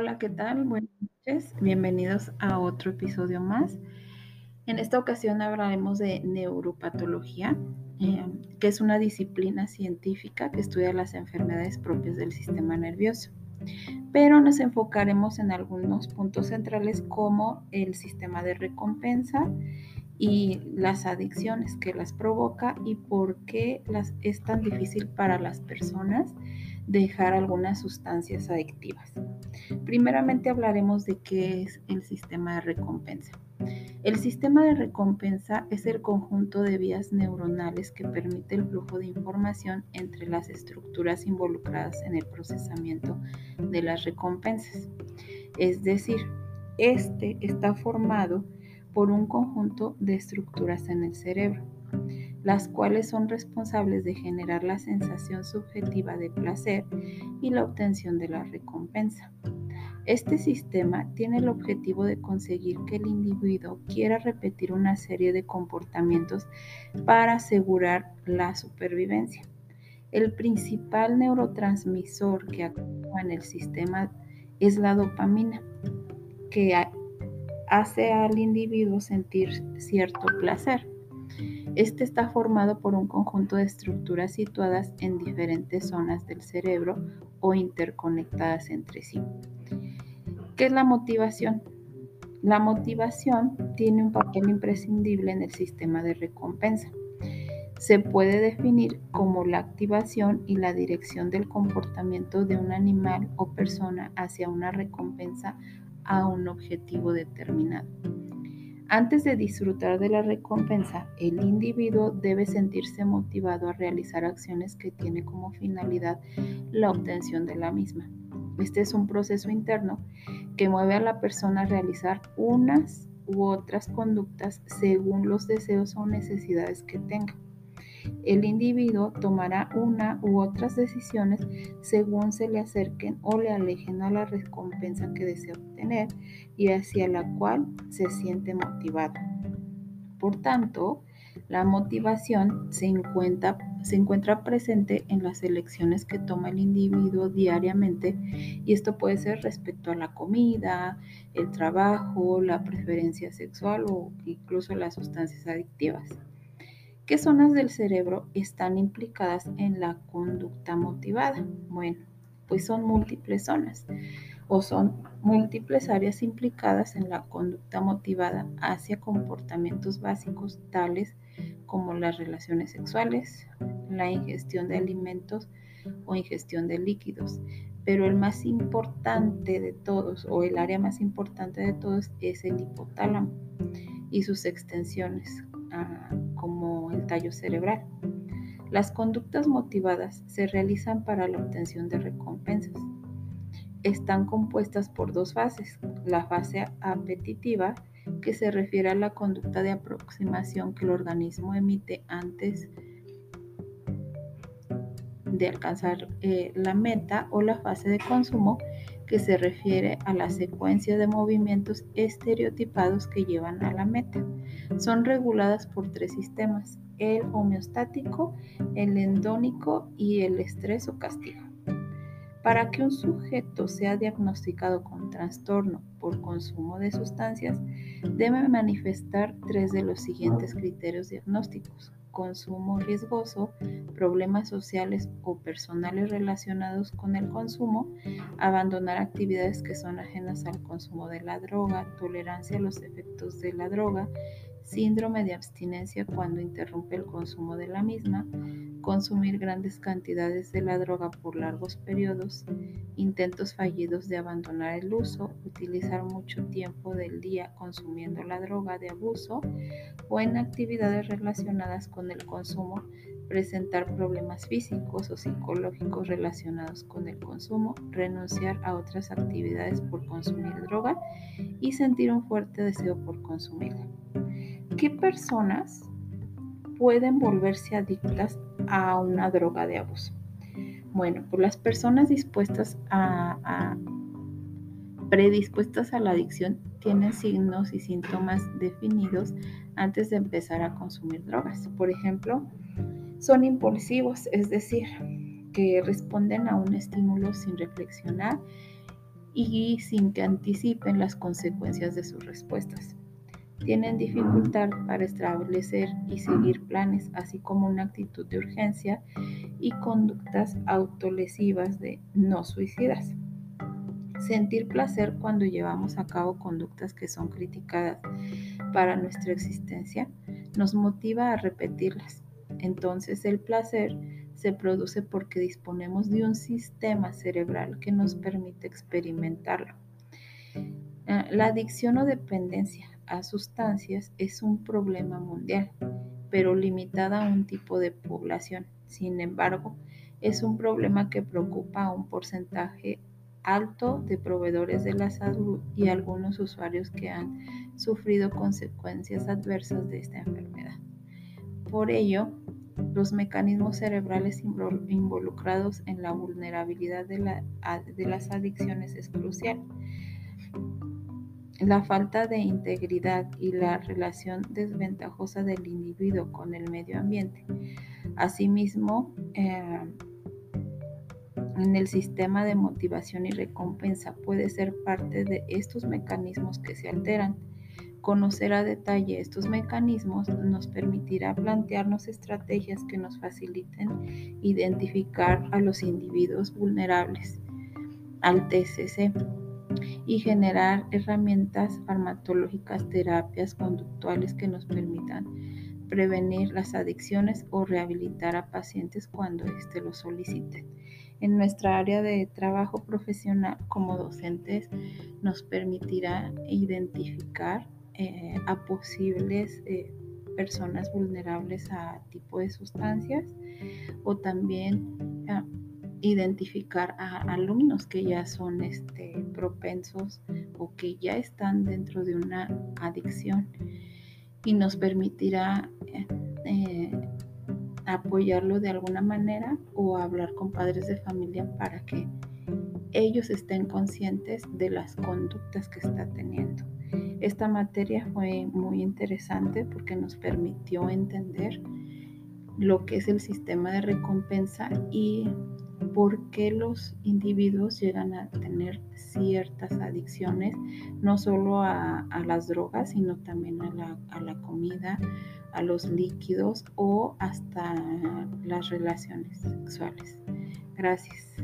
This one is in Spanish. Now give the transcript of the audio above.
Hola, ¿qué tal? Buenas noches. Bienvenidos a otro episodio más. En esta ocasión hablaremos de neuropatología, eh, que es una disciplina científica que estudia las enfermedades propias del sistema nervioso. Pero nos enfocaremos en algunos puntos centrales como el sistema de recompensa y las adicciones que las provoca y por qué las, es tan difícil para las personas dejar algunas sustancias adictivas. Primeramente hablaremos de qué es el sistema de recompensa. El sistema de recompensa es el conjunto de vías neuronales que permite el flujo de información entre las estructuras involucradas en el procesamiento de las recompensas. Es decir, este está formado por un conjunto de estructuras en el cerebro las cuales son responsables de generar la sensación subjetiva de placer y la obtención de la recompensa. Este sistema tiene el objetivo de conseguir que el individuo quiera repetir una serie de comportamientos para asegurar la supervivencia. El principal neurotransmisor que actúa en el sistema es la dopamina, que hace al individuo sentir cierto placer. Este está formado por un conjunto de estructuras situadas en diferentes zonas del cerebro o interconectadas entre sí. ¿Qué es la motivación? La motivación tiene un papel imprescindible en el sistema de recompensa. Se puede definir como la activación y la dirección del comportamiento de un animal o persona hacia una recompensa a un objetivo determinado. Antes de disfrutar de la recompensa, el individuo debe sentirse motivado a realizar acciones que tiene como finalidad la obtención de la misma. Este es un proceso interno que mueve a la persona a realizar unas u otras conductas según los deseos o necesidades que tenga. El individuo tomará una u otras decisiones según se le acerquen o le alejen a la recompensa que desea obtener y hacia la cual se siente motivado. Por tanto, la motivación se encuentra, se encuentra, presente en las elecciones que toma el individuo diariamente y esto puede ser respecto a la comida, el trabajo, la preferencia sexual o incluso las sustancias adictivas. ¿Qué zonas del cerebro están implicadas en la conducta motivada? Bueno, pues son múltiples zonas o son múltiples áreas implicadas en la conducta motivada hacia comportamientos básicos tales como las relaciones sexuales, la ingestión de alimentos o ingestión de líquidos. Pero el más importante de todos o el área más importante de todos es el hipotálamo y sus extensiones como el tallo cerebral. Las conductas motivadas se realizan para la obtención de recompensas. Están compuestas por dos fases. La fase apetitiva, que se refiere a la conducta de aproximación que el organismo emite antes de alcanzar eh, la meta, o la fase de consumo, que se refiere a la secuencia de movimientos estereotipados que llevan a la meta. Son reguladas por tres sistemas, el homeostático, el endónico y el estrés o castigo. Para que un sujeto sea diagnosticado con trastorno por consumo de sustancias, debe manifestar tres de los siguientes criterios diagnósticos consumo riesgoso, problemas sociales o personales relacionados con el consumo, abandonar actividades que son ajenas al consumo de la droga, tolerancia a los efectos de la droga, síndrome de abstinencia cuando interrumpe el consumo de la misma, consumir grandes cantidades de la droga por largos periodos, intentos fallidos de abandonar el uso, utilizar mucho tiempo del día consumiendo la droga de abuso o en actividades relacionadas con el consumo, presentar problemas físicos o psicológicos relacionados con el consumo, renunciar a otras actividades por consumir droga y sentir un fuerte deseo por consumirla. ¿Qué personas pueden volverse adictas a una droga de abuso? Bueno, pues las personas dispuestas a, predispuestas a la adicción tienen signos y síntomas definidos antes de empezar a consumir drogas. Por ejemplo, son impulsivos, es decir, que responden a un estímulo sin reflexionar y sin que anticipen las consecuencias de sus respuestas. Tienen dificultad para establecer y seguir planes, así como una actitud de urgencia y conductas autolesivas de no suicidas. Sentir placer cuando llevamos a cabo conductas que son criticadas para nuestra existencia nos motiva a repetirlas. Entonces el placer se produce porque disponemos de un sistema cerebral que nos permite experimentarlo. Ah, la adicción o dependencia a sustancias es un problema mundial, pero limitada a un tipo de población. Sin embargo, es un problema que preocupa a un porcentaje alto de proveedores de la salud y algunos usuarios que han sufrido consecuencias adversas de esta enfermedad. Por ello, los mecanismos cerebrales involucrados en la vulnerabilidad de, las adicciones es crucial. La falta de integridad y la relación desventajosa del individuo con el medio ambiente. Asimismo, eh, en el sistema de motivación y recompensa puede ser parte de estos mecanismos que se alteran. Conocer a detalle estos mecanismos nos permitirá plantearnos estrategias que nos faciliten identificar a los individuos vulnerables al TCC y generar herramientas farmacológicas, terapias conductuales que nos permitan prevenir las adicciones o rehabilitar a pacientes cuando éste lo soliciten en nuestra área de trabajo profesional como docentes nos permitirá identificar eh, a posibles eh, personas vulnerables a tipo de sustancias o también ah, identificar a alumnos que ya son este, propensos o que ya están dentro de una adicción y nos permitirá eh, apoyarlo de alguna manera o hablar con padres de familia para que ellos estén conscientes de las conductas que está teniendo. Esta materia fue muy interesante porque nos permitió entender lo que es el sistema de recompensa y por qué los individuos llegan a tener ciertas adicciones, no solo a, las drogas, sino también a la, a la comida, a los líquidos o hasta las relaciones sexuales. Gracias.